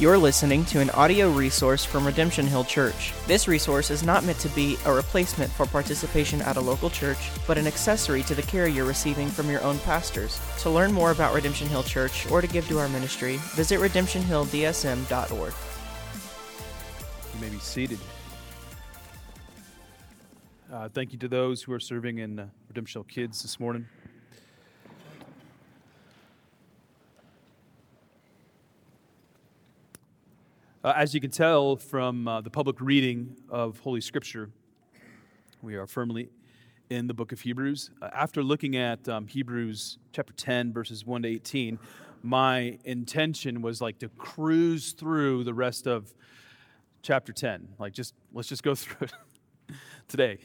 You're listening to an audio resource from Redemption Hill Church. This resource is not meant to be a replacement for participation at a local church, but an accessory to the care you're receiving from your own pastors. To learn more about Redemption Hill Church or to give to our ministry, visit redemptionhilldsm.org. You may be seated. Uh, thank you to those who are serving in uh, Redemption Hill Kids this morning. Uh, as you can tell from uh, the public reading of Holy Scripture, we are firmly in the book of Hebrews. Uh, after looking at um, Hebrews chapter 10, verses 1 to 18, my intention was like to cruise through the rest of chapter 10. Like, just let's just go through it today.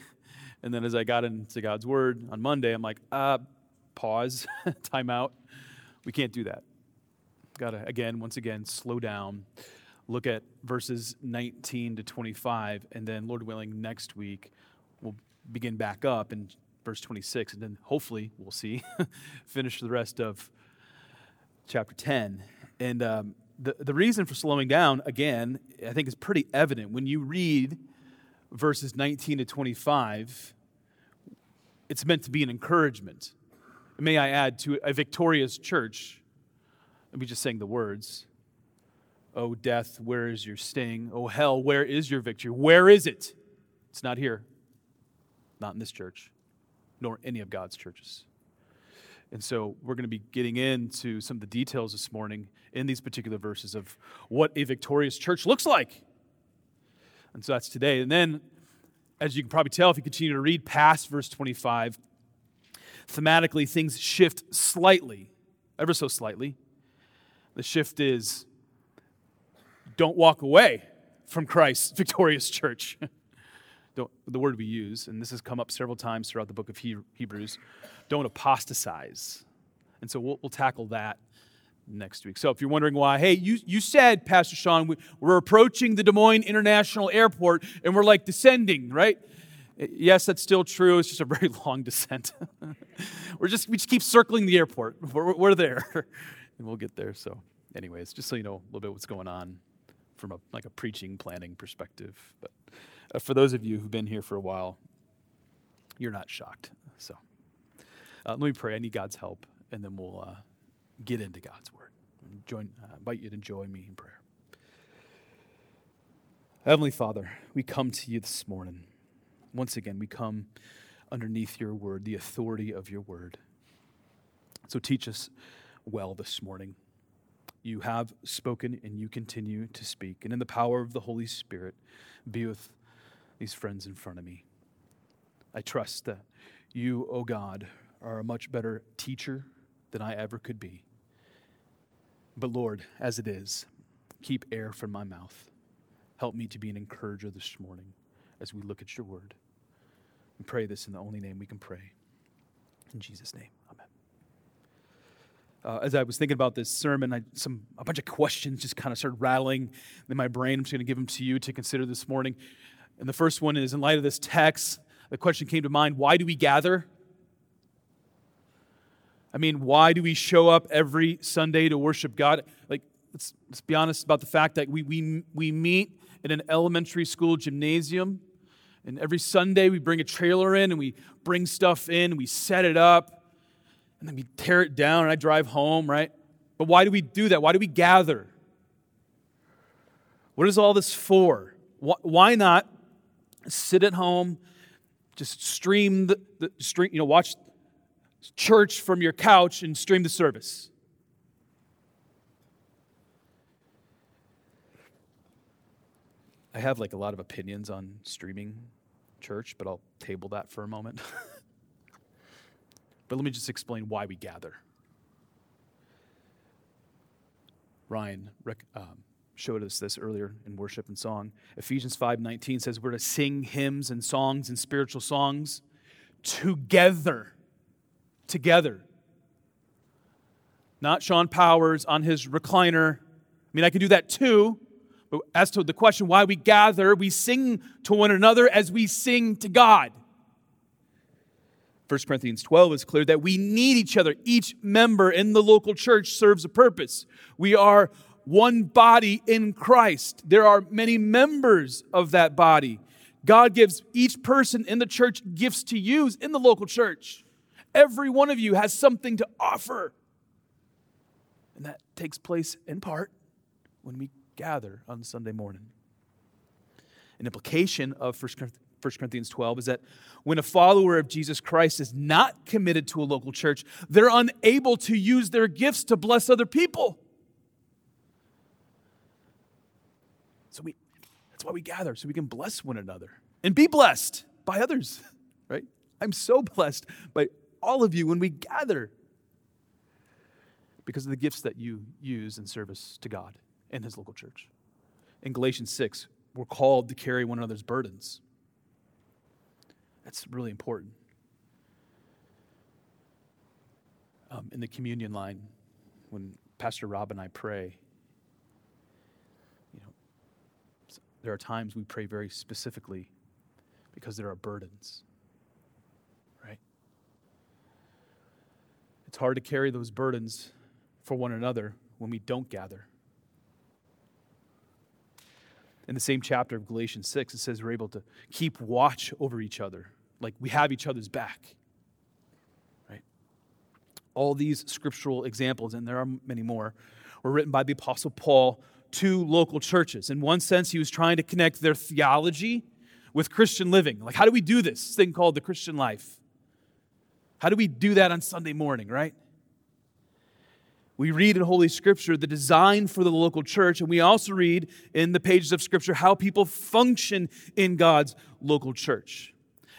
And then as I got into God's word on Monday, I'm like, uh, pause, time out. We can't do that. Got to, again, once again, slow down look at verses 19 to 25, and then, Lord willing, next week we'll begin back up in verse 26, and then hopefully we'll see, finish the rest of chapter 10. And um, the, the reason for slowing down, again, I think is pretty evident. When you read verses 19 to 25, it's meant to be an encouragement. May I add to a victorious church, let me just saying the words O oh, death, where is your sting? O oh, hell, where is your victory? Where is it? It's not here. Not in this church, nor any of God's churches. And so we're going to be getting into some of the details this morning in these particular verses of what a victorious church looks like. And so that's today. And then, as you can probably tell if you continue to read past verse 25, thematically things shift slightly, ever so slightly. The shift is don't walk away from Christ's victorious church. Don't, the word we use, and this has come up several times throughout the book of Hebrews, don't apostatize. And so we'll, we'll tackle that next week. So if you're wondering why, hey, you, you said, Pastor Sean, we, we're approaching the Des Moines International Airport and we're like descending, right? Yes, that's still true. It's just a very long descent. we're just, we just keep circling the airport. We're, we're there and we'll get there. So, anyways, just so you know a little bit what's going on from a like a preaching planning perspective. But uh, for those of you who've been here for a while, you're not shocked. So uh, let me pray. I need God's help, and then we'll uh, get into God's word. Join, uh, invite you to join me in prayer. Heavenly Father, we come to you this morning. Once again, we come underneath your word, the authority of your word. So teach us well this morning. You have spoken and you continue to speak. And in the power of the Holy Spirit, be with these friends in front of me. I trust that you, O oh God, are a much better teacher than I ever could be. But Lord, as it is, keep air from my mouth. Help me to be an encourager this morning as we look at your word. And pray this in the only name we can pray. In Jesus' name, uh, as I was thinking about this sermon, I, some a bunch of questions just kind of started rattling in my brain. I'm just going to give them to you to consider this morning. And the first one is in light of this text, the question came to mind why do we gather? I mean, why do we show up every Sunday to worship God? Like, let's, let's be honest about the fact that we, we, we meet in an elementary school gymnasium, and every Sunday we bring a trailer in and we bring stuff in, we set it up, and then we tear it down and I drive home, right? But why do we do that? Why do we gather? What is all this for? Why not sit at home, just stream the, the stream, you know, watch church from your couch and stream the service? I have like a lot of opinions on streaming church, but I'll table that for a moment. But let me just explain why we gather. Ryan um, showed us this earlier in worship and song. Ephesians 5:19 says we're to sing hymns and songs and spiritual songs together. Together. Not Sean Powers on his recliner. I mean, I can do that too. But as to the question why we gather, we sing to one another as we sing to God. 1 Corinthians 12 is clear that we need each other. Each member in the local church serves a purpose. We are one body in Christ. There are many members of that body. God gives each person in the church gifts to use in the local church. Every one of you has something to offer. And that takes place in part when we gather on Sunday morning. An implication of 1 Corinthians 12 is that when a follower of Jesus Christ is not committed to a local church, they're unable to use their gifts to bless other people. So we that's why we gather, so we can bless one another and be blessed by others, right? I'm so blessed by all of you when we gather because of the gifts that you use in service to God and His local church. In Galatians 6, we're called to carry one another's burdens. That's really important. Um, in the communion line, when Pastor Rob and I pray, you know, there are times we pray very specifically because there are burdens, right? It's hard to carry those burdens for one another when we don't gather. In the same chapter of Galatians 6, it says we're able to keep watch over each other, like we have each other's back. Right? All these scriptural examples, and there are many more, were written by the Apostle Paul to local churches. In one sense, he was trying to connect their theology with Christian living. Like, how do we do this thing called the Christian life? How do we do that on Sunday morning, right? We read in Holy Scripture the design for the local church, and we also read in the pages of Scripture how people function in God's local church.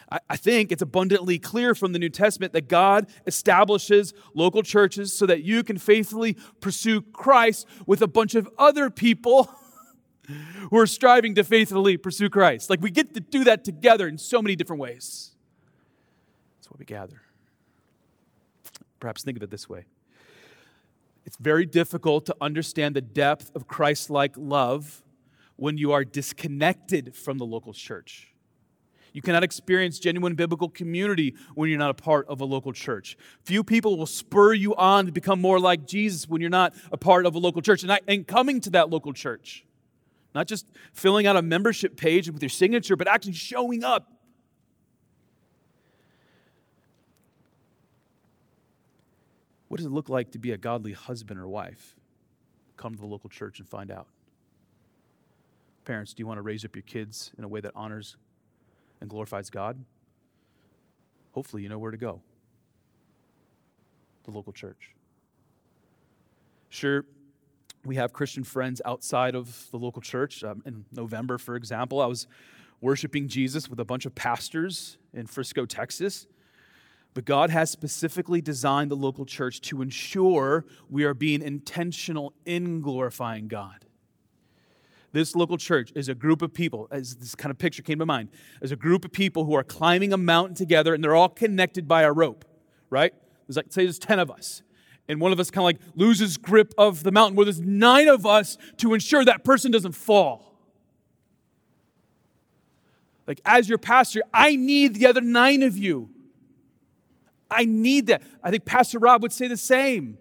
I think it's abundantly clear from the New Testament that God establishes local churches so that you can faithfully pursue Christ with a bunch of other people who are striving to faithfully pursue Christ. Like we get to do that together in so many different ways. That's why we gather. Perhaps think of it this way it's very difficult to understand the depth of Christ like love when you are disconnected from the local church. You cannot experience genuine biblical community when you're not a part of a local church. Few people will spur you on to become more like Jesus when you're not a part of a local church. And, I, and coming to that local church, not just filling out a membership page with your signature, but actually showing up What does it look like to be a godly husband or wife? Come to the local church and find out. Parents, do you want to raise up your kids in a way that honors and glorifies God? Hopefully, you know where to go the local church. Sure, we have Christian friends outside of the local church. Um, in November, for example, I was worshiping Jesus with a bunch of pastors in Frisco, Texas. But God has specifically designed the local church to ensure we are being intentional in glorifying God. This local church is a group of people, as this kind of picture came to mind, as a group of people who are climbing a mountain together and they're all connected by a rope, right? There's like, say there's 10 of us. And one of us kind of like loses grip of the mountain, where there's nine of us to ensure that person doesn't fall. Like, as your pastor, I need the other nine of you I need that. I think Pastor Rob would say the same.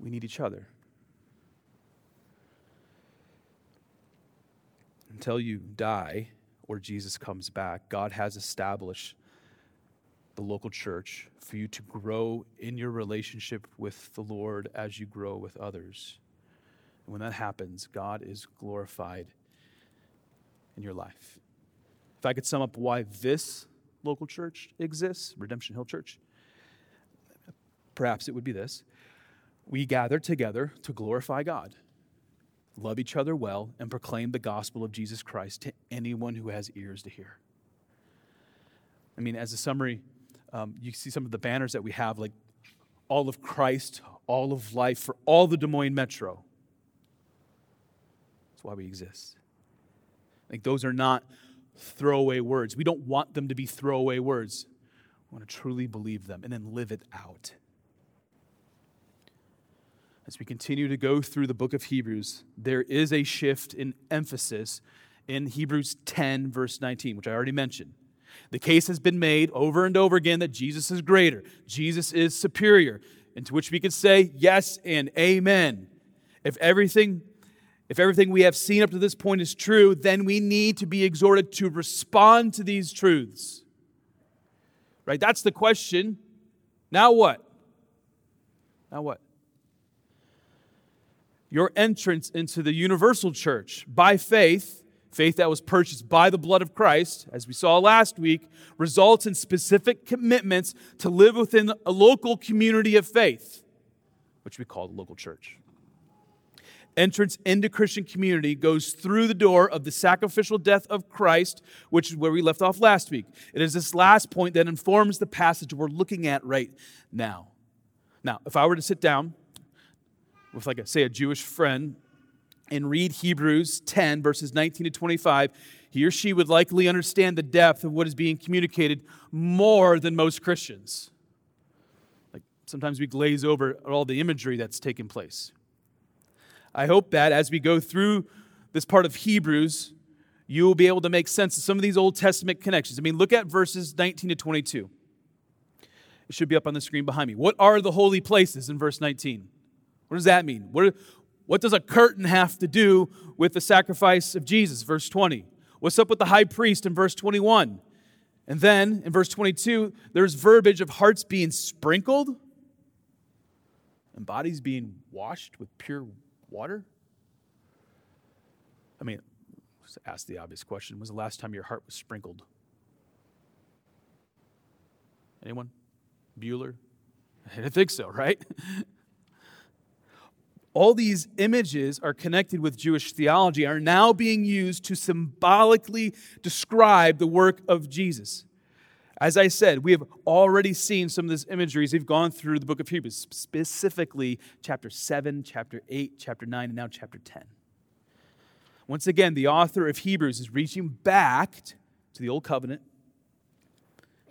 We need each other. Until you die or Jesus comes back, God has established the local church for you to grow in your relationship with the Lord as you grow with others. And when that happens, God is glorified in your life. If I could sum up why this local church exists, Redemption Hill Church, perhaps it would be this we gather together to glorify God, love each other well, and proclaim the gospel of Jesus Christ to anyone who has ears to hear. I mean, as a summary, um, you see some of the banners that we have, like all of Christ, all of life for all the Des Moines Metro. That's why we exist. Like, those are not throwaway words. We don't want them to be throwaway words. We want to truly believe them and then live it out. As we continue to go through the book of Hebrews, there is a shift in emphasis in Hebrews 10, verse 19, which I already mentioned. The case has been made over and over again that Jesus is greater, Jesus is superior, and to which we can say yes and amen. If everything if everything we have seen up to this point is true, then we need to be exhorted to respond to these truths. Right? That's the question. Now what? Now what? Your entrance into the universal church by faith, faith that was purchased by the blood of Christ, as we saw last week, results in specific commitments to live within a local community of faith, which we call the local church entrance into Christian community goes through the door of the sacrificial death of Christ, which is where we left off last week. It is this last point that informs the passage we're looking at right now. Now, if I were to sit down with, like, a, say, a Jewish friend and read Hebrews 10, verses 19 to 25, he or she would likely understand the depth of what is being communicated more than most Christians. Like, sometimes we glaze over all the imagery that's taking place. I hope that as we go through this part of Hebrews, you will be able to make sense of some of these Old Testament connections. I mean, look at verses 19 to 22. It should be up on the screen behind me. What are the holy places in verse 19? What does that mean? What, what does a curtain have to do with the sacrifice of Jesus? Verse 20. What's up with the high priest in verse 21? And then in verse 22, there's verbiage of hearts being sprinkled and bodies being washed with pure Water? I mean, ask the obvious question. When was the last time your heart was sprinkled? Anyone? Bueller? I didn't think so, right? All these images are connected with Jewish theology, are now being used to symbolically describe the work of Jesus. As I said, we have already seen some of this imagery as we've gone through the book of Hebrews, specifically chapter 7, chapter 8, chapter 9, and now chapter 10. Once again, the author of Hebrews is reaching back to the Old Covenant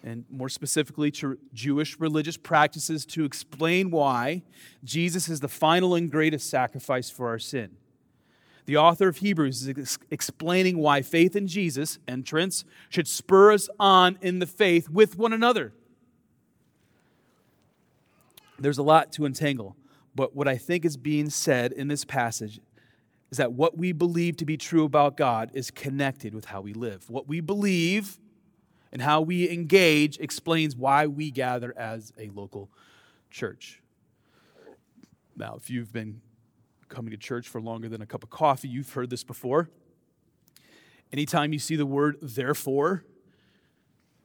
and more specifically to Jewish religious practices to explain why Jesus is the final and greatest sacrifice for our sin. The author of Hebrews is ex- explaining why faith in Jesus, entrance, should spur us on in the faith with one another. There's a lot to entangle, but what I think is being said in this passage is that what we believe to be true about God is connected with how we live. What we believe and how we engage explains why we gather as a local church. Now, if you've been coming to church for longer than a cup of coffee, you've heard this before. Anytime you see the word therefore,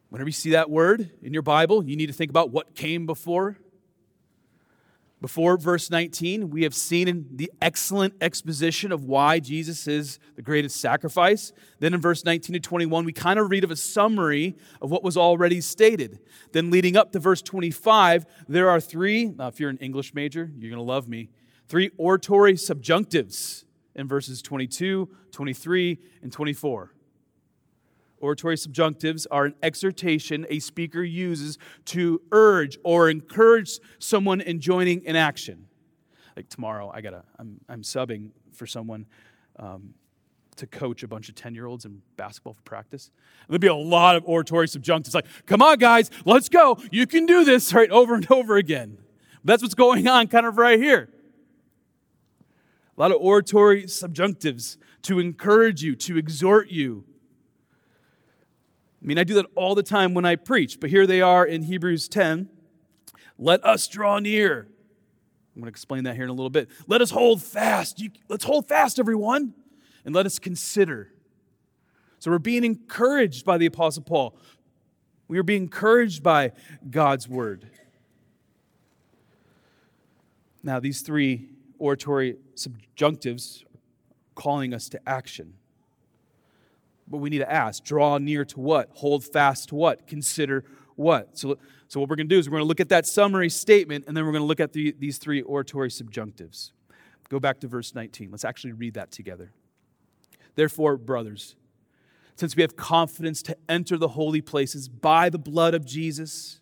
whenever you see that word in your Bible, you need to think about what came before. Before verse 19, we have seen in the excellent exposition of why Jesus is the greatest sacrifice. Then in verse 19 to 21, we kind of read of a summary of what was already stated. Then leading up to verse 25, there are three. Now, if you're an English major, you're going to love me three hortatory subjunctives in verses 22, 23, and 24. Hortatory subjunctives are an exhortation a speaker uses to urge or encourage someone in joining an action. Like tomorrow, I gotta, I'm, I'm subbing for someone um, to coach a bunch of 10 year olds in basketball for practice. There'll be a lot of hortatory subjunctives like, come on, guys, let's go. You can do this, right? Over and over again. That's what's going on kind of right here. A lot of hortatory subjunctives to encourage you, to exhort you. I mean, I do that all the time when I preach, but here they are in Hebrews 10. Let us draw near. I'm going to explain that here in a little bit. Let us hold fast. You, let's hold fast, everyone, and let us consider. So we're being encouraged by the Apostle Paul. We are being encouraged by God's word. Now, these three hortatory subjunctives calling us to action. But we need to ask draw near to what? Hold fast to what? Consider what? So, so what we're going to do is we're going to look at that summary statement and then we're going to look at the, these three hortatory subjunctives. Go back to verse 19. Let's actually read that together. Therefore, brothers, since we have confidence to enter the holy places by the blood of Jesus,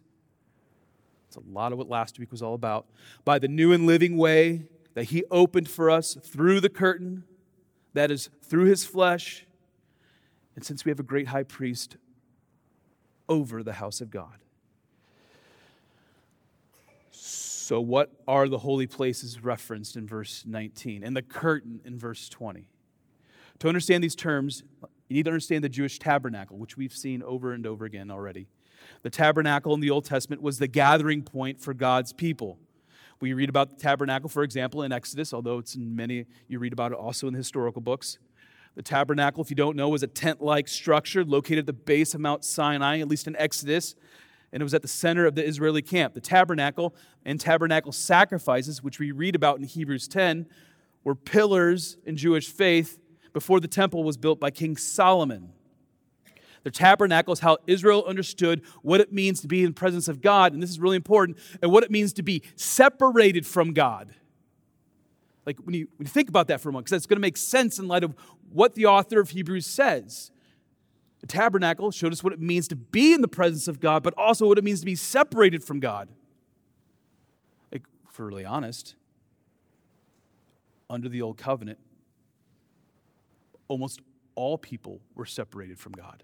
it's a lot of what last week was all about, by the new and living way that he opened for us through the curtain, that is, through his flesh. And since we have a great high priest over the house of God. So, what are the holy places referenced in verse 19 and the curtain in verse 20? To understand these terms, you need to understand the Jewish tabernacle, which we've seen over and over again already. The tabernacle in the Old Testament was the gathering point for God's people. We read about the tabernacle, for example, in Exodus, although it's in many, you read about it also in the historical books. The tabernacle, if you don't know, was a tent like structure located at the base of Mount Sinai, at least in Exodus, and it was at the center of the Israeli camp. The tabernacle and tabernacle sacrifices, which we read about in Hebrews 10, were pillars in Jewish faith before the temple was built by King Solomon. The tabernacle is how Israel understood what it means to be in the presence of God, and this is really important, and what it means to be separated from God. Like when you, when you think about that for a moment, because that's going to make sense in light of what the author of Hebrews says. The tabernacle showed us what it means to be in the presence of God, but also what it means to be separated from God. Like, if we're really honest, under the old covenant, almost all people were separated from God.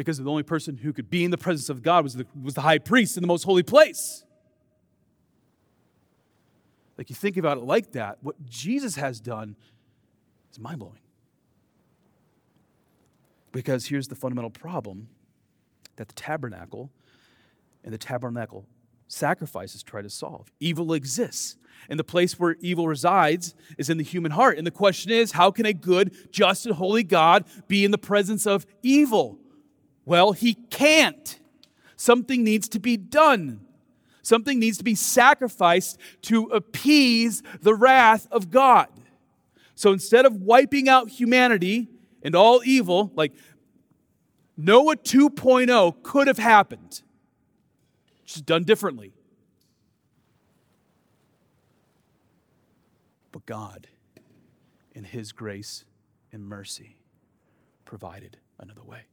Because the only person who could be in the presence of God was the, was the high priest in the most holy place. Like you think about it like that, what Jesus has done is mind blowing. Because here's the fundamental problem that the tabernacle and the tabernacle sacrifices try to solve. Evil exists. And the place where evil resides is in the human heart. And the question is how can a good, just, and holy God be in the presence of evil? Well, he can't. Something needs to be done. Something needs to be sacrificed to appease the wrath of God. So instead of wiping out humanity and all evil, like Noah 2.0 could have happened, just done differently. But God, in His grace and mercy, provided another way.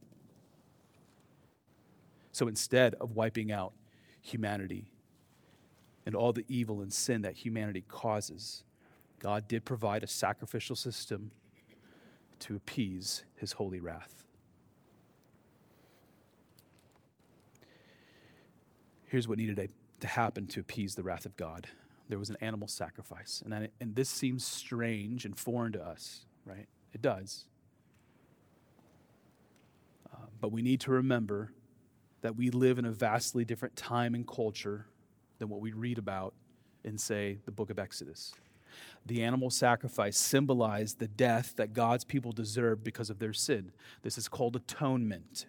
So instead of wiping out humanity and all the evil and sin that humanity causes, God did provide a sacrificial system to appease his holy wrath. Here's what needed to happen to appease the wrath of God there was an animal sacrifice. And, that, and this seems strange and foreign to us, right? It does. Uh, but we need to remember that we live in a vastly different time and culture than what we read about in, say, the book of Exodus. The animal sacrifice symbolized the death that God's people deserved because of their sin. This is called atonement.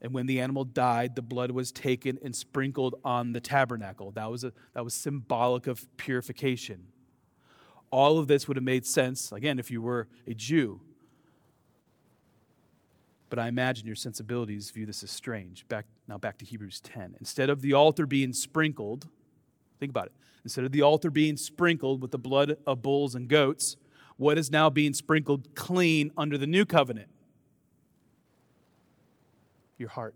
And when the animal died, the blood was taken and sprinkled on the tabernacle. That was, a, that was symbolic of purification. All of this would have made sense, again, if you were a Jew. But I imagine your sensibilities view this as strange. Back, now back to Hebrews 10. Instead of the altar being sprinkled, think about it. Instead of the altar being sprinkled with the blood of bulls and goats, what is now being sprinkled clean under the new covenant? Your heart.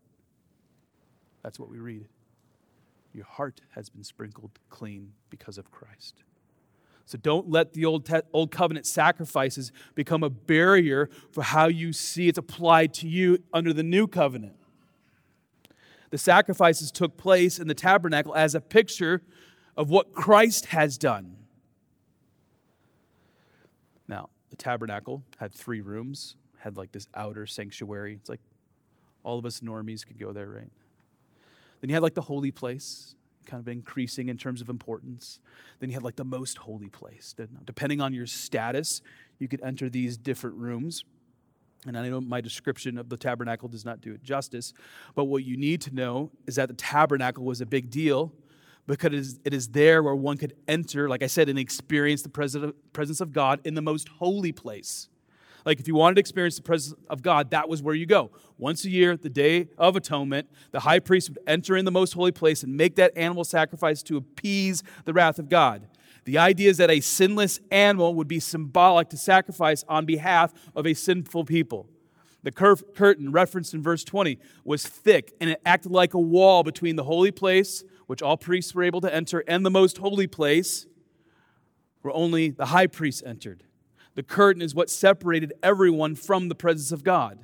That's what we read. Your heart has been sprinkled clean because of Christ. So don't let the old, te- old covenant sacrifices become a barrier for how you see it's applied to you under the new covenant. The sacrifices took place in the tabernacle as a picture of what Christ has done. Now, the tabernacle had three rooms, had like this outer sanctuary. It's like all of us normies could go there, right? Then you had like the holy place, kind of increasing in terms of importance. Then you had like the most holy place. Depending on your status, you could enter these different rooms. And I know my description of the tabernacle does not do it justice, but what you need to know is that the tabernacle was a big deal because it is, it is there where one could enter, like I said, and experience the presence of God in the most holy place. Like if you wanted to experience the presence of God, that was where you go. Once a year, the day of atonement, the high priest would enter in the most holy place and make that animal sacrifice to appease the wrath of God. The idea is that a sinless animal would be symbolic to sacrifice on behalf of a sinful people. The cur- curtain referenced in verse 20 was thick and it acted like a wall between the holy place, which all priests were able to enter, and the most holy place, where only the high priest entered. The curtain is what separated everyone from the presence of God.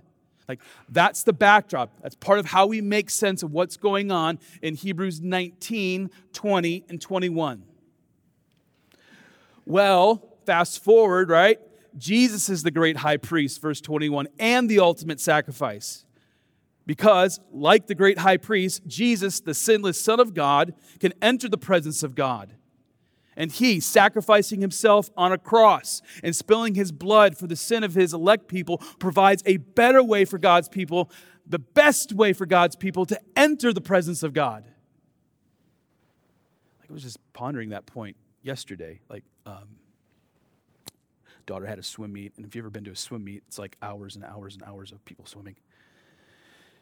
Like, that's the backdrop. That's part of how we make sense of what's going on in Hebrews 19, 20, and 21. Well, fast forward, right? Jesus is the great high priest, verse 21, and the ultimate sacrifice. Because, like the great high priest, Jesus, the sinless Son of God, can enter the presence of God. And he, sacrificing himself on a cross and spilling his blood for the sin of his elect people, provides a better way for God's people, the best way for God's people to enter the presence of God. Like I was just pondering that point yesterday. Like, um, daughter had a swim meet, and if you've ever been to a swim meet, it's like hours and hours and hours of people swimming.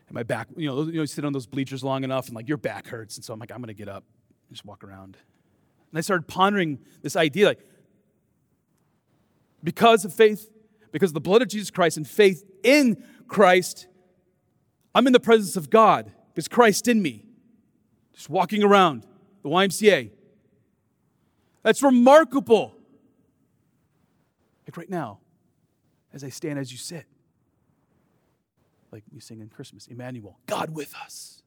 And my back, you know, you know, you sit on those bleachers long enough, and like your back hurts, and so I'm like, I'm gonna get up, just walk around. And I started pondering this idea, like, because of faith, because of the blood of Jesus Christ and faith in Christ, I'm in the presence of God because Christ in me, just walking around the YMCA. That's remarkable. Like right now, as I stand as you sit, like we sing in Christmas, Emmanuel, God with us.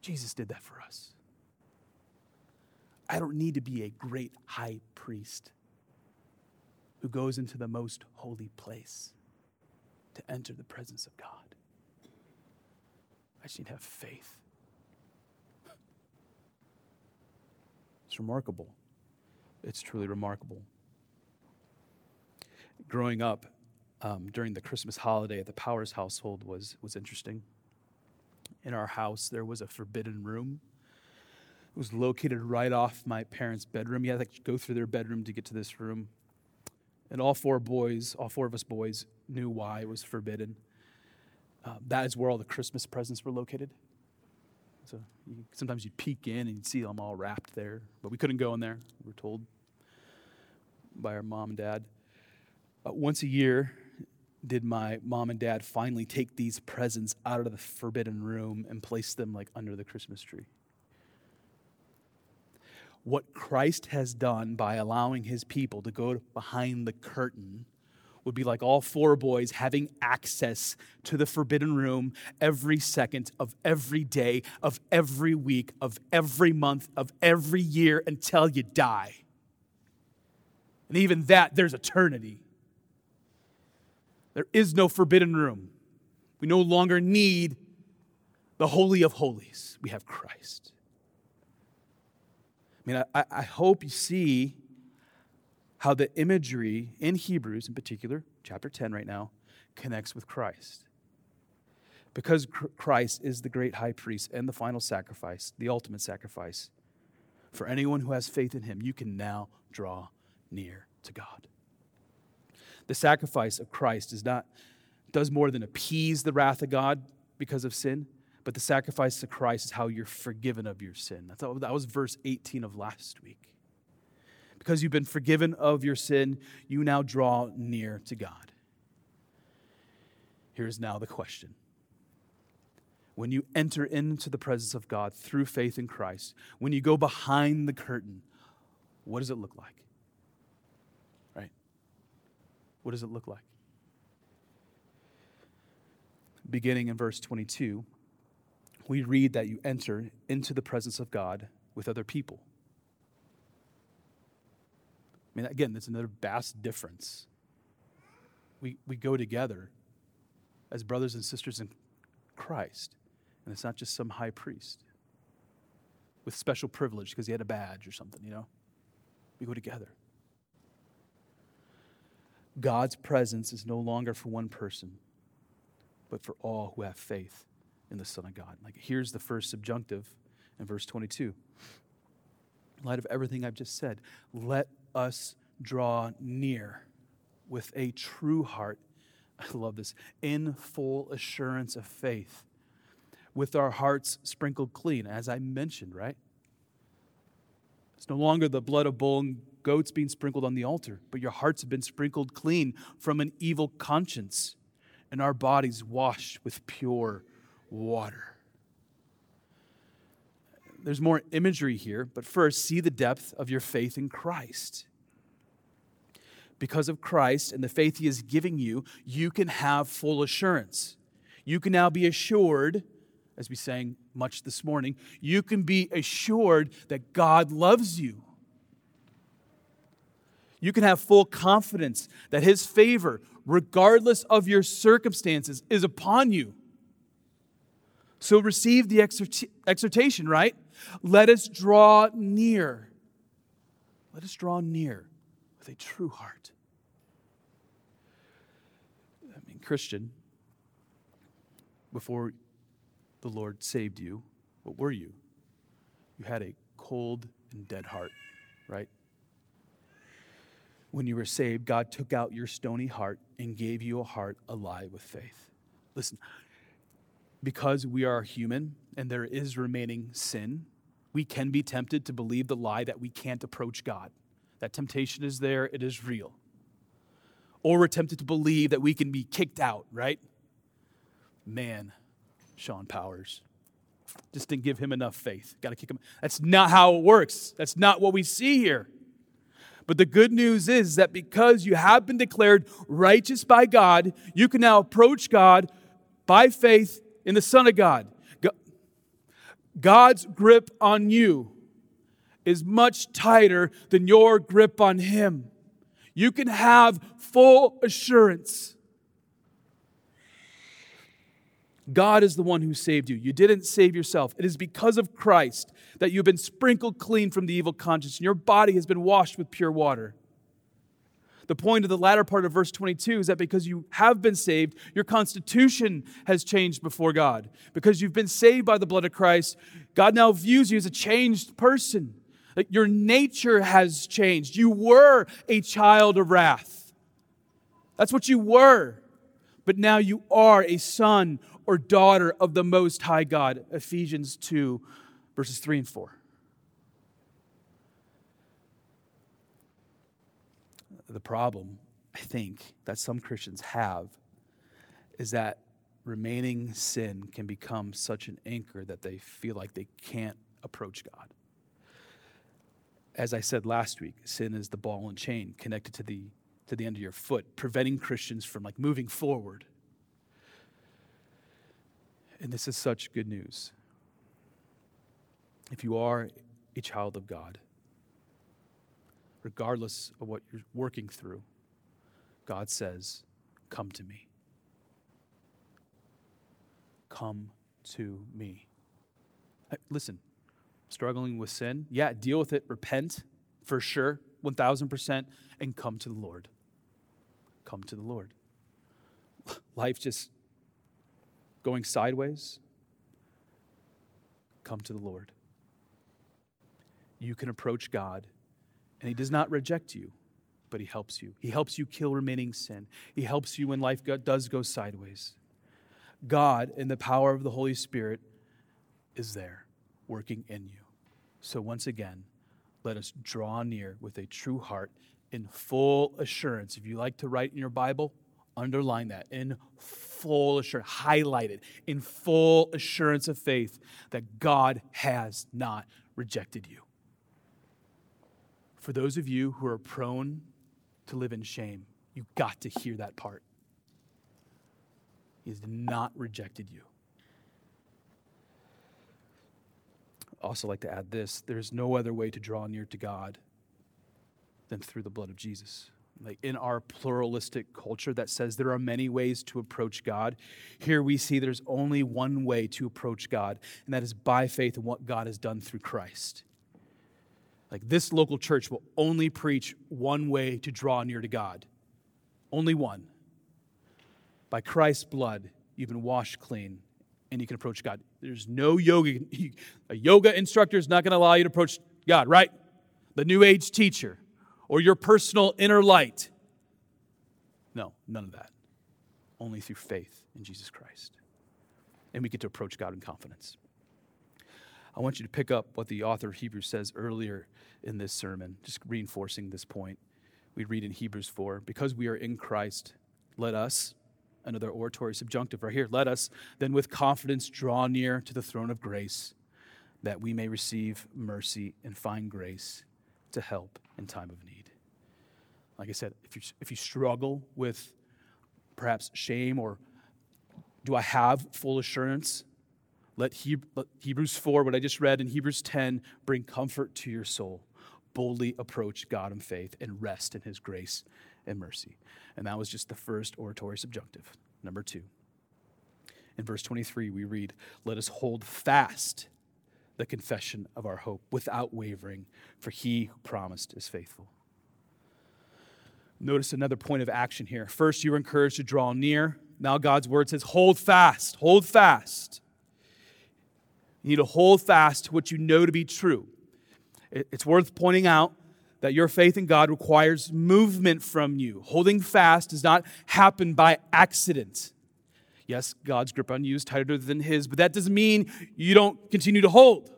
Jesus did that for us. I don't need to be a great high priest who goes into the most holy place to enter the presence of God. I just need to have faith. It's remarkable. It's truly remarkable growing up um, during the Christmas holiday at the Powers household was, was interesting. In our house, there was a forbidden room. It was located right off my parents' bedroom. You had to go through their bedroom to get to this room. And all four boys, all four of us boys, knew why it was forbidden. Uh, that is where all the Christmas presents were located. So you, sometimes you'd peek in and you'd see them all wrapped there, but we couldn't go in there. We were told by our mom and dad. Uh, once a year, did my mom and dad finally take these presents out of the forbidden room and place them like under the Christmas tree. What Christ has done by allowing his people to go behind the curtain would be like all four boys having access to the forbidden room every second of every day, of every week, of every month, of every year until you die. And even that, there's eternity. There is no forbidden room. We no longer need the Holy of Holies. We have Christ. I mean, I, I hope you see how the imagery in Hebrews, in particular, chapter 10 right now, connects with Christ. Because Christ is the great high priest and the final sacrifice, the ultimate sacrifice, for anyone who has faith in him, you can now draw near to God. The sacrifice of Christ is not, does more than appease the wrath of God because of sin, but the sacrifice of Christ is how you're forgiven of your sin. That was verse 18 of last week. Because you've been forgiven of your sin, you now draw near to God. Here's now the question. When you enter into the presence of God through faith in Christ, when you go behind the curtain, what does it look like? Right? What does it look like? Beginning in verse 22, we read that you enter into the presence of God with other people. I mean, again, that's another vast difference. We, we go together as brothers and sisters in Christ, and it's not just some high priest with special privilege because he had a badge or something, you know? We go together. God's presence is no longer for one person, but for all who have faith in the Son of God. Like, here's the first subjunctive in verse 22. In light of everything I've just said, let us draw near with a true heart. I love this. In full assurance of faith, with our hearts sprinkled clean, as I mentioned, right? It's no longer the blood of bull and goats being sprinkled on the altar, but your hearts have been sprinkled clean from an evil conscience, and our bodies washed with pure water. There's more imagery here, but first, see the depth of your faith in Christ. because of Christ and the faith he is giving you, you can have full assurance. You can now be assured, as we sang much this morning, you can be assured that God loves you. You can have full confidence that his favor, regardless of your circumstances, is upon you. So receive the exhortation, right? Let us draw near. Let us draw near with a true heart. I mean, Christian, before the Lord saved you, what were you? You had a cold and dead heart, right? When you were saved, God took out your stony heart and gave you a heart alive with faith. Listen, because we are human and there is remaining sin, we can be tempted to believe the lie that we can't approach God. That temptation is there, it is real. Or we're tempted to believe that we can be kicked out, right? Man, Sean Powers. Just didn't give him enough faith. Got to kick him. That's not how it works. That's not what we see here. But the good news is that because you have been declared righteous by God, you can now approach God by faith in the Son of God. God's grip on you is much tighter than your grip on Him. You can have full assurance. God is the one who saved you. You didn't save yourself. It is because of Christ that you've been sprinkled clean from the evil conscience and your body has been washed with pure water. The point of the latter part of verse 22 is that because you have been saved, your constitution has changed before God. Because you've been saved by the blood of Christ, God now views you as a changed person. Your nature has changed. You were a child of wrath. That's what you were. But now you are a son or daughter of the Most High God. Ephesians 2, verses 3 and 4. The problem, I think, that some Christians have is that remaining sin can become such an anchor that they feel like they can't approach God as I said last week, sin is the ball and chain connected to the, to the end of your foot, preventing Christians from like moving forward. And this is such good news. If you are a child of God, regardless of what you're working through, God says, Come to me. Come to me. Listen, struggling with sin, yeah, deal with it, repent for sure, 1000%, and come to the Lord. Come to the Lord. Life just going sideways, come to the Lord. You can approach God, and He does not reject you, but He helps you. He helps you kill remaining sin, He helps you when life does go sideways. God, in the power of the Holy Spirit, is there working in you. So, once again, let us draw near with a true heart in full assurance. If you like to write in your Bible, underline that in full assurance, highlight it in full assurance of faith that God has not rejected you. For those of you who are prone to live in shame, you got to hear that part. He has not rejected you. also like to add this there's no other way to draw near to God than through the blood of Jesus. Like in our pluralistic culture that says there are many ways to approach God, here we see there's only one way to approach God, and that is by faith in what God has done through Christ. Like this local church will only preach one way to draw near to God. Only one. By Christ's blood, you've been washed clean and you can approach God. There's no yoga. A yoga instructor is not going to allow you to approach God, right? The New Age teacher or your personal inner light. No, none of that. Only through faith in Jesus Christ. And we get to approach God in confidence. I want you to pick up what the author of Hebrews says earlier in this sermon, just reinforcing this point. We read in Hebrews 4 because we are in Christ, let us, another hortatory subjunctive right here. Let us then with confidence draw near to the throne of grace that we may receive mercy and find grace to help in time of need. Like I said, if you, if you struggle with perhaps shame or do I have full assurance? Let, Hebrews 4, what I just read in Hebrews 10, bring comfort to your soul. Boldly approach God in faith and rest in his grace and mercy. And that was just the first hortatory subjunctive. Number two. In verse 23, we read, Let us hold fast the confession of our hope without wavering, for he who promised is faithful. Notice another point of action here. First, you were encouraged to draw near. Now, God's word says, hold fast, hold fast. You need to hold fast to what you know to be true. It's worth pointing out that your faith in God requires movement from you. Holding fast does not happen by accident. Yes, God's grip on you is tighter than His, but that doesn't mean you don't continue to hold.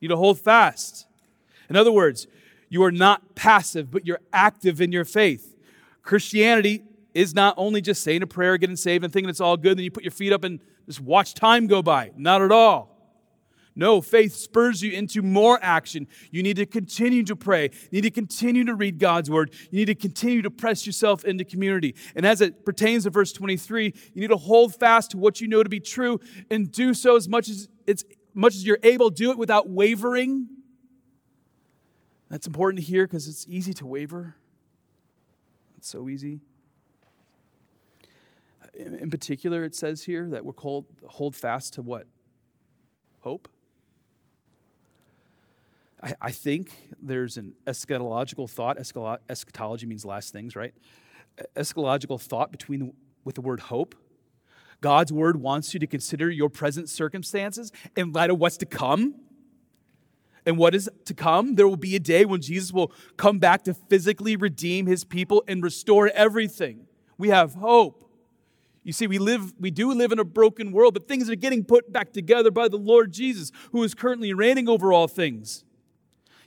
You need to hold fast. In other words, you are not passive, but you're active in your faith. Christianity is not only just saying a prayer, getting saved, and thinking it's all good, then you put your feet up and just watch time go by. Not at all. No, faith spurs you into more action. You need to continue to pray. You need to continue to read God's word. You need to continue to press yourself into community. And as it pertains to verse 23, you need to hold fast to what you know to be true and do so as much as it's much as you're able. Do it without wavering that's important to hear because it's easy to waver. It's so easy. In particular, it says here that we're called hold fast to what? Hope. I, I think there's an eschatological thought. Eschatology means last things, right? Eschatological thought between the, with the word hope. God's word wants you to consider your present circumstances in light of what's to come and what is to come. There will be a day when Jesus will come back to physically redeem his people and restore everything. We have hope. You see, we live, we do live in a broken world, but things are getting put back together by the Lord Jesus, who is currently reigning over all things.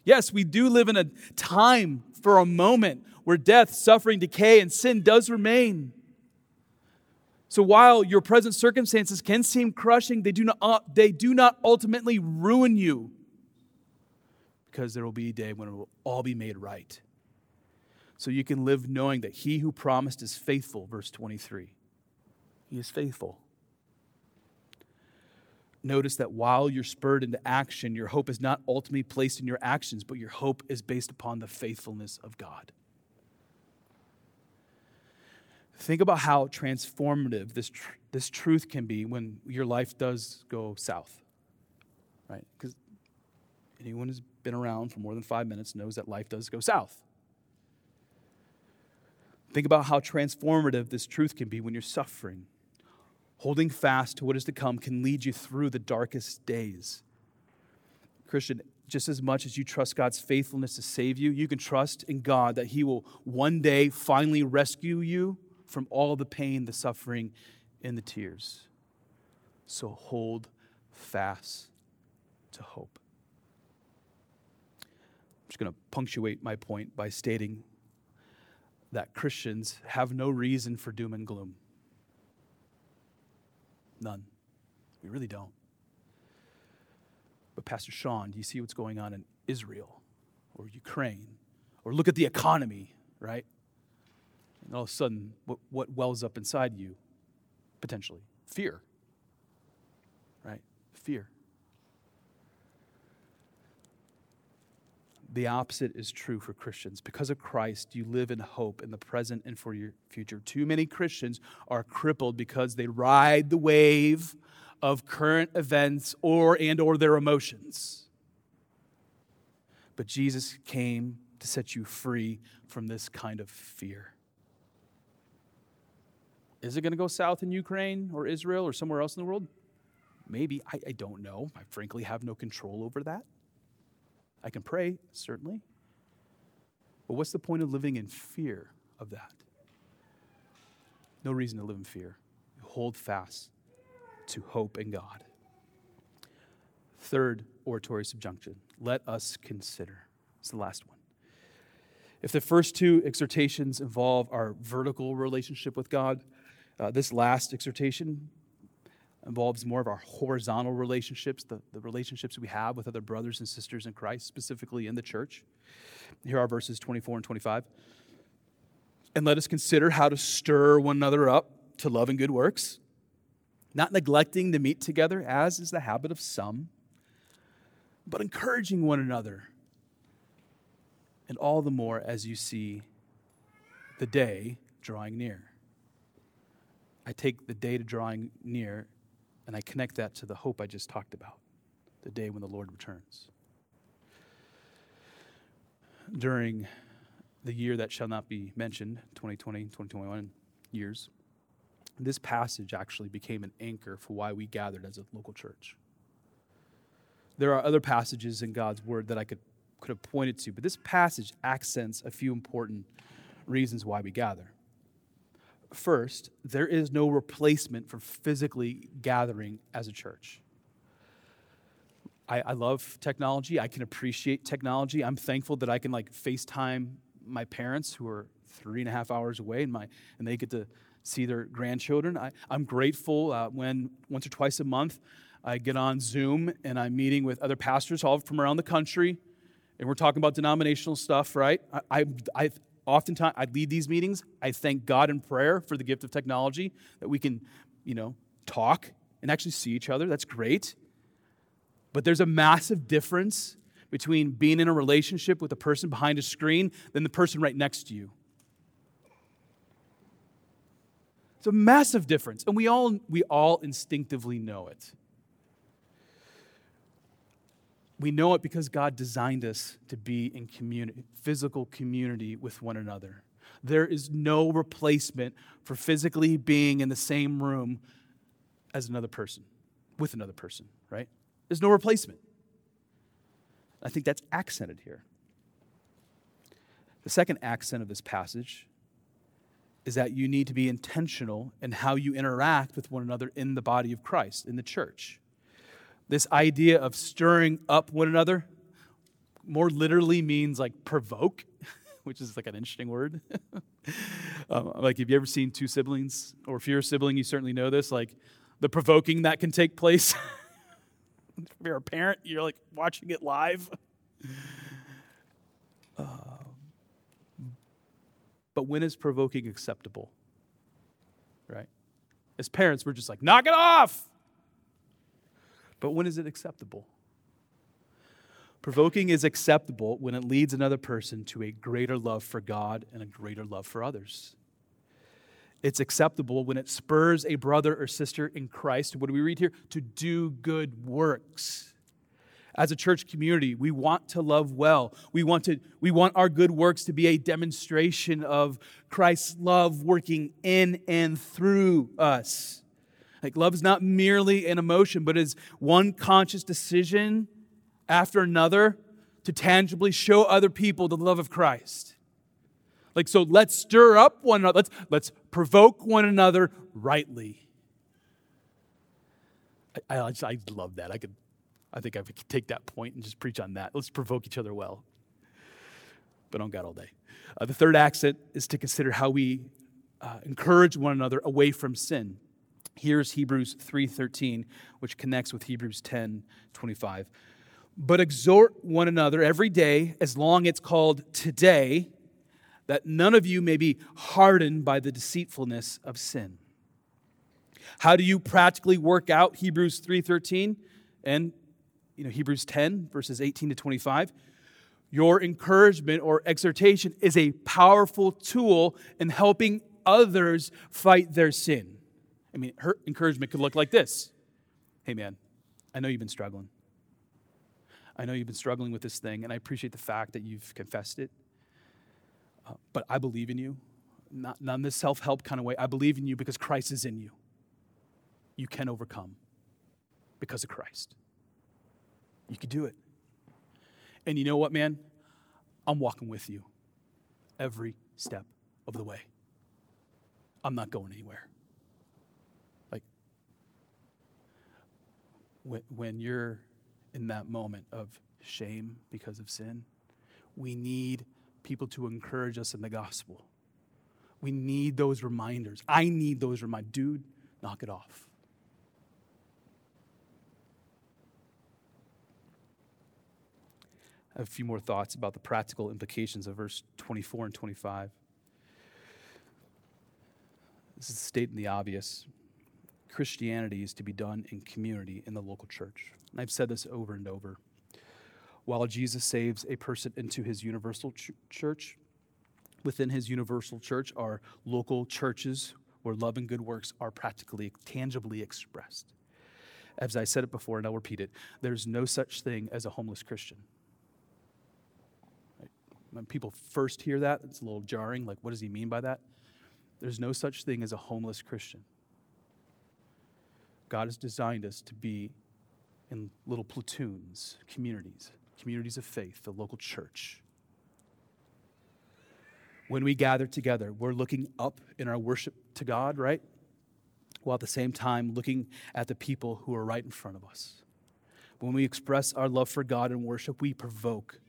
Yes, we do live in a time for a moment where death, suffering, decay, and sin does remain. So while your present circumstances can seem crushing, they do not, they do not ultimately ruin you because there will be a day when it will all be made right. So you can live knowing that he who promised is faithful, verse 23. He is faithful. Notice that while you're spurred into action, your hope is not ultimately placed in your actions, but your hope is based upon the faithfulness of God. Think about how transformative this, tr- this truth can be when your life does go south, right? Because anyone who's been around for more than five minutes knows that life does go south. Think about how transformative this truth can be when you're suffering. Holding fast to what is to come can lead you through the darkest days. Christian, just as much as you trust God's faithfulness to save you, you can trust in God that He will one day finally rescue you from all the pain, the suffering, and the tears. So hold fast to hope I'm just going to punctuate my point by stating that Christians have no reason for doom and gloom. None. We really don't. But, Pastor Sean, do you see what's going on in Israel or Ukraine? Or look at the economy, right? And all of a sudden, what, what wells up inside you? Potentially fear, right? Fear. The opposite is true for Christians. Because of Christ, you live in hope in the present and for your future. Too many Christians are crippled because they ride the wave of current events or and or their emotions. But Jesus came to set you free from this kind of fear. Is it going to go south in Ukraine or Israel or somewhere else in the world? Maybe. I, I don't know. I frankly have no control over that. I can pray, certainly. But what's the point of living in fear of that? No reason to live in fear. Hold fast to hope in God. Third hortatory subjunctive let us consider. It's the last one. If the first two exhortations involve our vertical relationship with God, uh, this last exhortation involves more of our horizontal relationships, the, the relationships we have with other brothers and sisters in Christ, specifically in the church. Here are verses 24 and 25. And let us consider how to stir one another up to love and good works, not neglecting to meet together, as is the habit of some, but encouraging one another. And all the more as you see the day drawing near. I take the day to drawing near and I connect that to the hope I just talked about the day when the Lord returns. During the year that shall not be mentioned, 2020, 2021 years, this passage actually became an anchor for why we gathered as a local church. There are other passages in God's word that I could, could have pointed to, but this passage accents a few important reasons why we gather. First, there is no replacement for physically gathering as a church. I, I, love technology. I can appreciate technology. I'm thankful that I can like FaceTime my parents who are three and a half hours away and, my, and they get to see their grandchildren. I, am grateful uh, when once or twice a month I get on Zoom and I'm meeting with other pastors all from around the country and we're talking about denominational stuff, right? I, I, I oftentimes I lead these meetings. I thank God in prayer for the gift of technology that we can, you know, talk and actually see each other. That's great. But there's a massive difference between being in a relationship with a person behind a screen than the person right next to you. It's a massive difference, and we all, we all instinctively know it. We know it because God designed us to be in community, physical community with one another. There is no replacement for physically being in the same room as another person, with another person, right? There's no replacement. I think that's accented here. The second accent of this passage is that you need to be intentional in how you interact with one another in the body of Christ, in the church. This idea of stirring up one another more literally means like provoke, which is like an interesting word. um, like, have you ever seen two siblings? Or if you're a sibling, you certainly know this. Like, the provoking that can take place. if you're a parent, you're like watching it live. Uh, but when is provoking acceptable? Right? As parents, we're just like, knock it off. But when is it acceptable? Provoking is acceptable when it leads another person to a greater love for God and a greater love for others. It's acceptable when it spurs a brother or sister in Christ, what do we read here? To do good works. As a church community, we want to love well. We want, to, we want our good works to be a demonstration of Christ's love working in and through us. Like, love is not merely an emotion, but is one conscious decision after another to tangibly show other people the love of Christ. Like, so let's stir up one another. Let's, let's provoke one another rightly. I, I, just, I love that. I could, I think I could take that point and just preach on that. Let's provoke each other well. But on don't all day. Uh, the third accent is to consider how we uh, encourage one another away from sin. Here's Hebrews 3:13, which connects with Hebrews 10:25. But exhort one another every day, as long it's called today, that none of you may be hardened by the deceitfulness of sin. How do you practically work out Hebrews 3:13 and you know Hebrews 10 verses 18 to 25? Your encouragement or exhortation is a powerful tool in helping others fight their sin. I mean, her encouragement could look like this Hey, man, I know you've been struggling. I know you've been struggling with this thing, and I appreciate the fact that you've confessed it. Uh, but I believe in you, not, not in this self help kind of way. I believe in you because Christ is in you. You can overcome because of Christ. You can do it. And you know what, man? I'm walking with you every step of the way. I'm not going anywhere. When, when you're in that moment of shame because of sin, we need people to encourage us in the gospel. We need those reminders. I need those reminders. Dude, knock it off. I have a few more thoughts about the practical implications of verse 24 and 25. This is stating the obvious. Christianity is to be done in community in the local church. And I've said this over and over. While Jesus saves a person into his universal ch- church, within his universal church are local churches where love and good works are practically, tangibly expressed. As I said it before, and I'll repeat it there's no such thing as a homeless Christian. When people first hear that, it's a little jarring. Like, what does he mean by that? There's no such thing as a homeless Christian. God has designed us to be in little platoons, communities, communities of faith, the local church. When we gather together, we're looking up in our worship to God, right? While at the same time looking at the people who are right in front of us. When we express our love for God in worship, we provoke,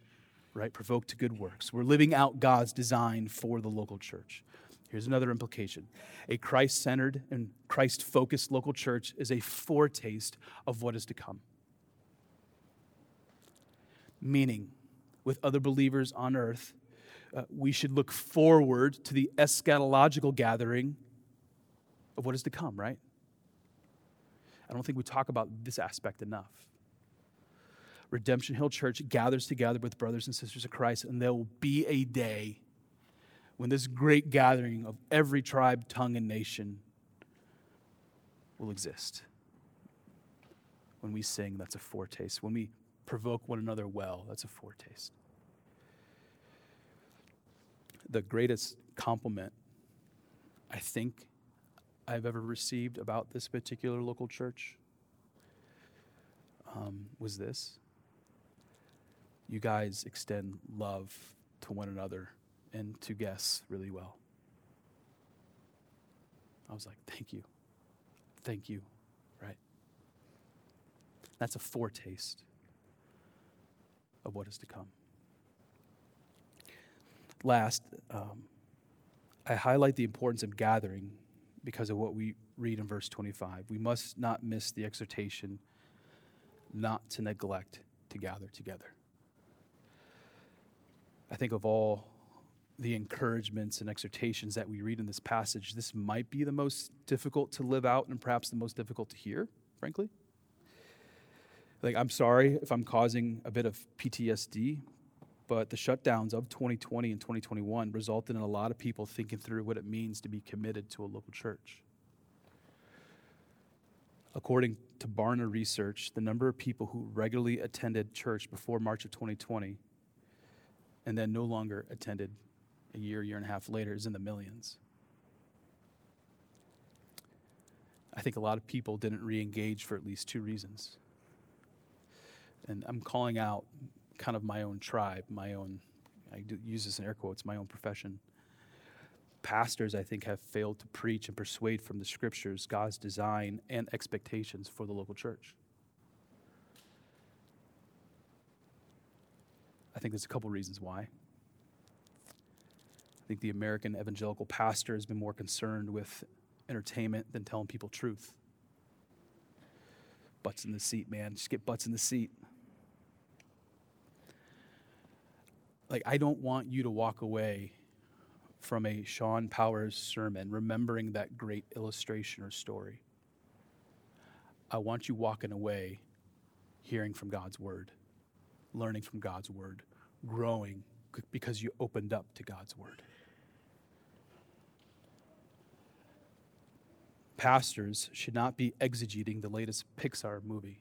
right? Provoke to good works. We're living out God's design for the local church. Here's another implication a Christ centered and Christ focused local church is a foretaste of what is to come. Meaning, with other believers on earth, uh, we should look forward to the eschatological gathering of what is to come, right? I don't think we talk about this aspect enough. Redemption Hill Church gathers together with brothers and sisters of Christ, and there will be a day when this great gathering of every tribe, tongue, and nation will exist. When we sing, that's a foretaste. When we provoke one another well, that's a foretaste. The greatest compliment I think I've ever received about this particular local church um, was this. You guys extend love to one another and to guess really well. I was like, thank you. Thank you. Right? That's a foretaste of what is to come. Last, um, I highlight the importance of gathering because of what we read in verse 25. We must not miss the exhortation not to neglect to gather together. I think of all the encouragements and exhortations that we read in this passage, this might be the most difficult to live out and perhaps the most difficult to hear, frankly. Like, I'm sorry if I'm causing a bit of PTSD, but the shutdowns of 2020 and 2021 resulted in a lot of people thinking through what it means to be committed to a local church. According to Barna research, the number of people who regularly attended church before March of 2020 and then no longer attended a year, year and a half later is in the millions. I think a lot of people didn't re engage for at least two reasons. And I'm calling out kind of my own tribe, my own, I use this in air quotes, my own profession. Pastors, I think, have failed to preach and persuade from the scriptures God's design and expectations for the local church. I think there's a couple reasons why. Think the American evangelical pastor has been more concerned with entertainment than telling people truth. Butts in the seat, man. Just get butts in the seat. Like, I don't want you to walk away from a Sean Powers sermon remembering that great illustration or story. I want you walking away hearing from God's word, learning from God's word, growing because you opened up to God's word. Pastors should not be exegeting the latest Pixar movie.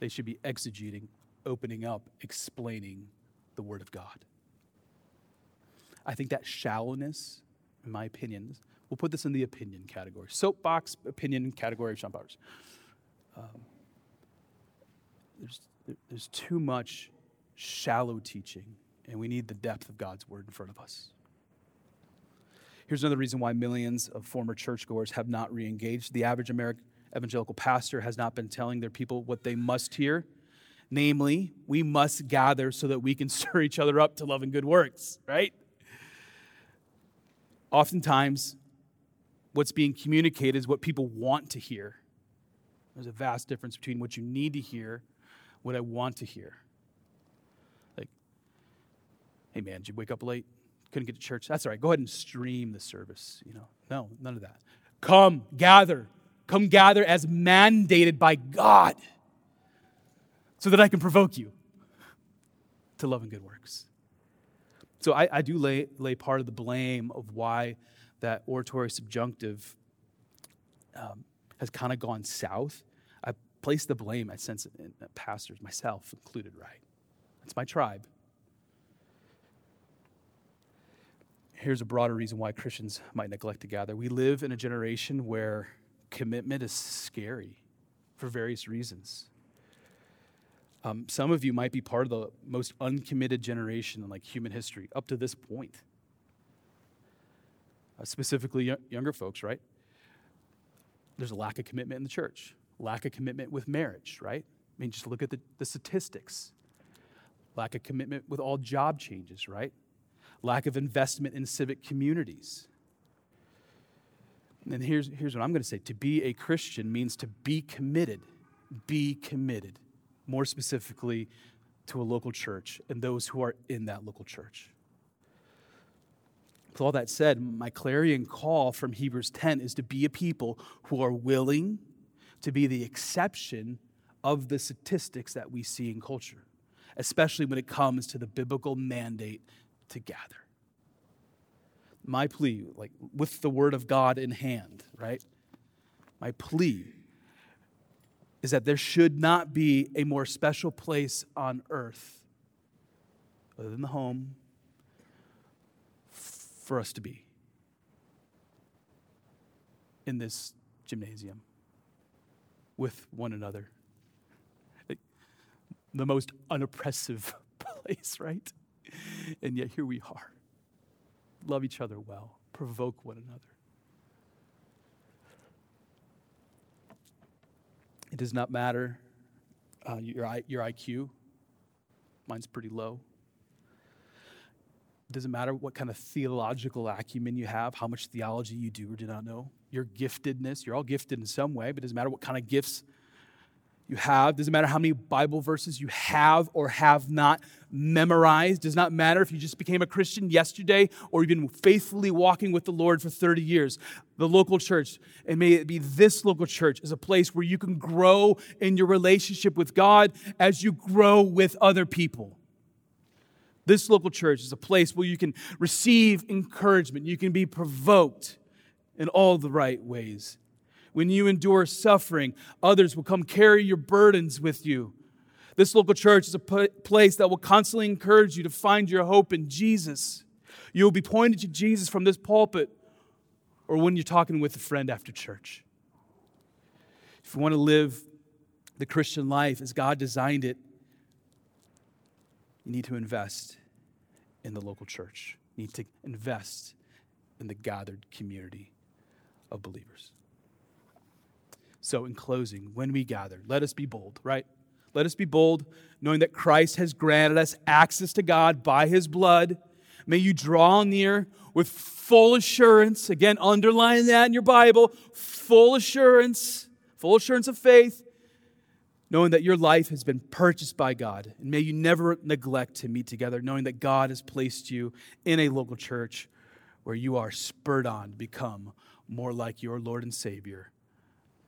They should be exegeting, opening up, explaining the Word of God. I think that shallowness, in my opinion, we'll put this in the opinion category. Soapbox opinion category of Sean Powers. Um, there's, there's too much shallow teaching, and we need the depth of God's Word in front of us. Here's another reason why millions of former churchgoers have not re engaged. The average American evangelical pastor has not been telling their people what they must hear. Namely, we must gather so that we can stir each other up to love and good works, right? Oftentimes, what's being communicated is what people want to hear. There's a vast difference between what you need to hear, what I want to hear. Like, hey man, did you wake up late? Couldn't get to church. That's all right. Go ahead and stream the service. You know, no, none of that. Come, gather. Come gather as mandated by God so that I can provoke you to love and good works. So I, I do lay, lay part of the blame of why that hortatory subjunctive um, has kind of gone south. I place the blame, I sense, in pastors, myself included, right? It's my tribe. Here's a broader reason why Christians might neglect to gather. We live in a generation where commitment is scary for various reasons. Um, some of you might be part of the most uncommitted generation in like human history up to this point. Uh, specifically, y- younger folks, right? There's a lack of commitment in the church, lack of commitment with marriage, right? I mean, just look at the, the statistics. Lack of commitment with all job changes, right? Lack of investment in civic communities. And here's, here's what I'm going to say to be a Christian means to be committed. Be committed more specifically to a local church and those who are in that local church. With all that said, my clarion call from Hebrews 10 is to be a people who are willing to be the exception of the statistics that we see in culture, especially when it comes to the biblical mandate to gather. My plea, like with the word of God in hand, right? My plea is that there should not be a more special place on earth other than the home for us to be in this gymnasium with one another. The most unoppressive place, right? And yet here we are. Love each other well, provoke one another. It does not matter uh, your, your IQ. Mine's pretty low. It doesn't matter what kind of theological acumen you have, how much theology you do or do not know. Your giftedness, you're all gifted in some way, but it doesn't matter what kind of gifts you have. Doesn't matter how many Bible verses you have or have not memorized. Does not matter if you just became a Christian yesterday or you've been faithfully walking with the Lord for 30 years. The local church, and may it be this local church, is a place where you can grow in your relationship with God as you grow with other people. This local church is a place where you can receive encouragement, you can be provoked in all the right ways. When you endure suffering, others will come carry your burdens with you. This local church is a place that will constantly encourage you to find your hope in Jesus. You will be pointed to Jesus from this pulpit or when you're talking with a friend after church. If you want to live the Christian life as God designed it, you need to invest in the local church. You need to invest in the gathered community of believers. So, in closing, when we gather, let us be bold, right? Let us be bold, knowing that Christ has granted us access to God by his blood. May you draw near with full assurance. Again, underline that in your Bible full assurance, full assurance of faith, knowing that your life has been purchased by God. And may you never neglect to meet together, knowing that God has placed you in a local church where you are spurred on to become more like your Lord and Savior,